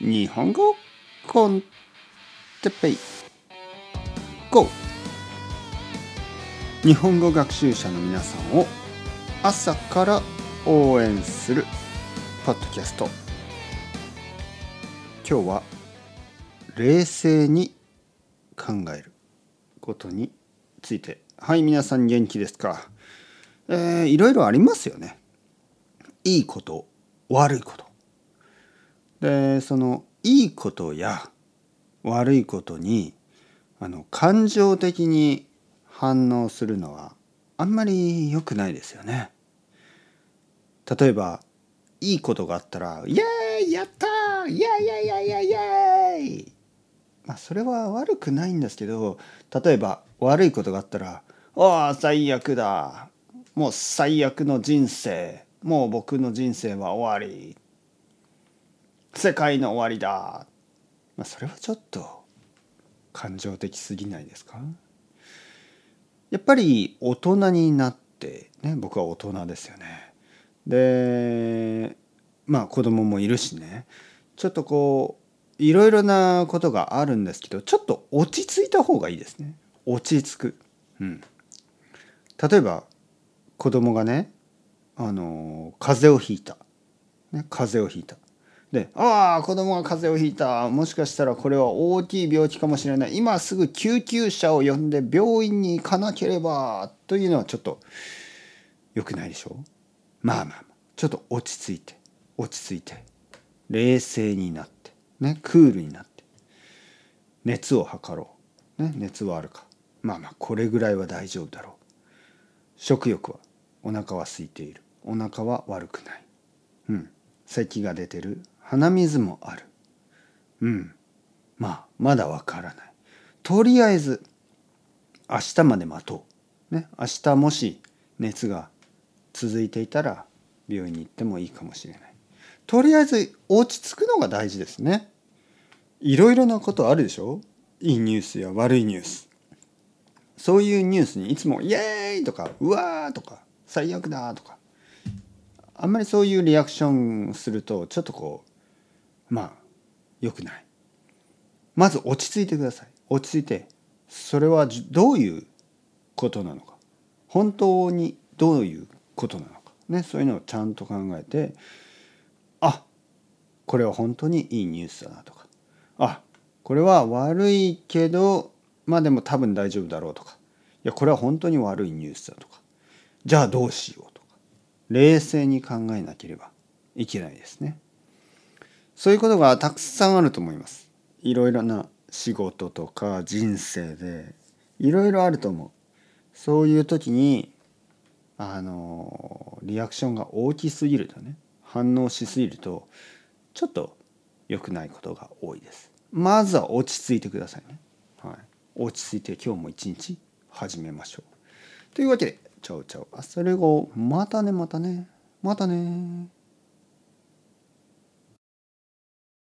日本語コンテペイ GO! 日本語学習者の皆さんを朝から応援するポッドキャスト。今日は冷静に考えることについて。はい皆さん元気ですか？えー、いろいろありますよね。いいこと悪いこと。でそのいいことや悪いことにあの感情的に反応するのはあんまり良くないですよね。例えばいいことがあったら「イエーイやったーイエーイイエーイイエーイイエーイ!」まあそれは悪くないんですけど例えば悪いことがあったら「ああ最悪だもう最悪の人生もう僕の人生は終わり世界の終わりだ、まあ、それはちょっと感情的すぎないですか？やっぱり大人になってね僕は大人ですよね。でまあ子供もいるしね。ちょっとこういろいろなことがあるんですけどちょっと落ち着いた方がいいですね。落ち着く。うん。例えば子供がねあの風邪をひいた、ね、風邪をひいた。で「ああ子供が風邪をひいた。もしかしたらこれは大きい病気かもしれない。今すぐ救急車を呼んで病院に行かなければ」というのはちょっと良くないでしょ？うまあまあ。ちょっと落ち着いて。落ち着いて。冷静になって。ねクールになって。熱を測ろう、ね、熱はあるか。まあまあこれぐらいは大丈夫だろう。食欲はお腹は空いている。お腹は悪くない。うん。咳が出てる。鼻水もある。うん。まあまだわからない。とりあえず明日まで待とう。ね。明日もし熱が続いていたら病院に行ってもいいかもしれない。とりあえず落ち着くのが大事ですね。いろいろなことあるでしょ？いいニュースや悪いニュース。そういうニュースにいつも「イエーイ!」とか「うわー!」とか「最悪だ!」とか。あんまりそういうリアクションするとちょっとこうまあ良くない。まず落ち着いてください。落ち着いてそれはどういうことなのか。本当にどういうことなのか。ねそういうのをちゃんと考えてあこれは本当にいいニュースだなとか。あこれは悪いけどまあでも多分大丈夫だろうとか。いやこれは本当に悪いニュースだとか。じゃあどうしようとか。冷静に考えなければいけないですね。そういうことがたくさんあると思います。いろいろな仕事とか人生でいろいろあると思う。そういう時にあのリアクションが大きすぎるとね反応しすぎるとちょっと良くないことが多いです。まずは落ち着いてくださいね。はい、落ち着いて今日も一日始めましょう。というわけでちゃうちゃう。あ、それ後、またね、またね。またね。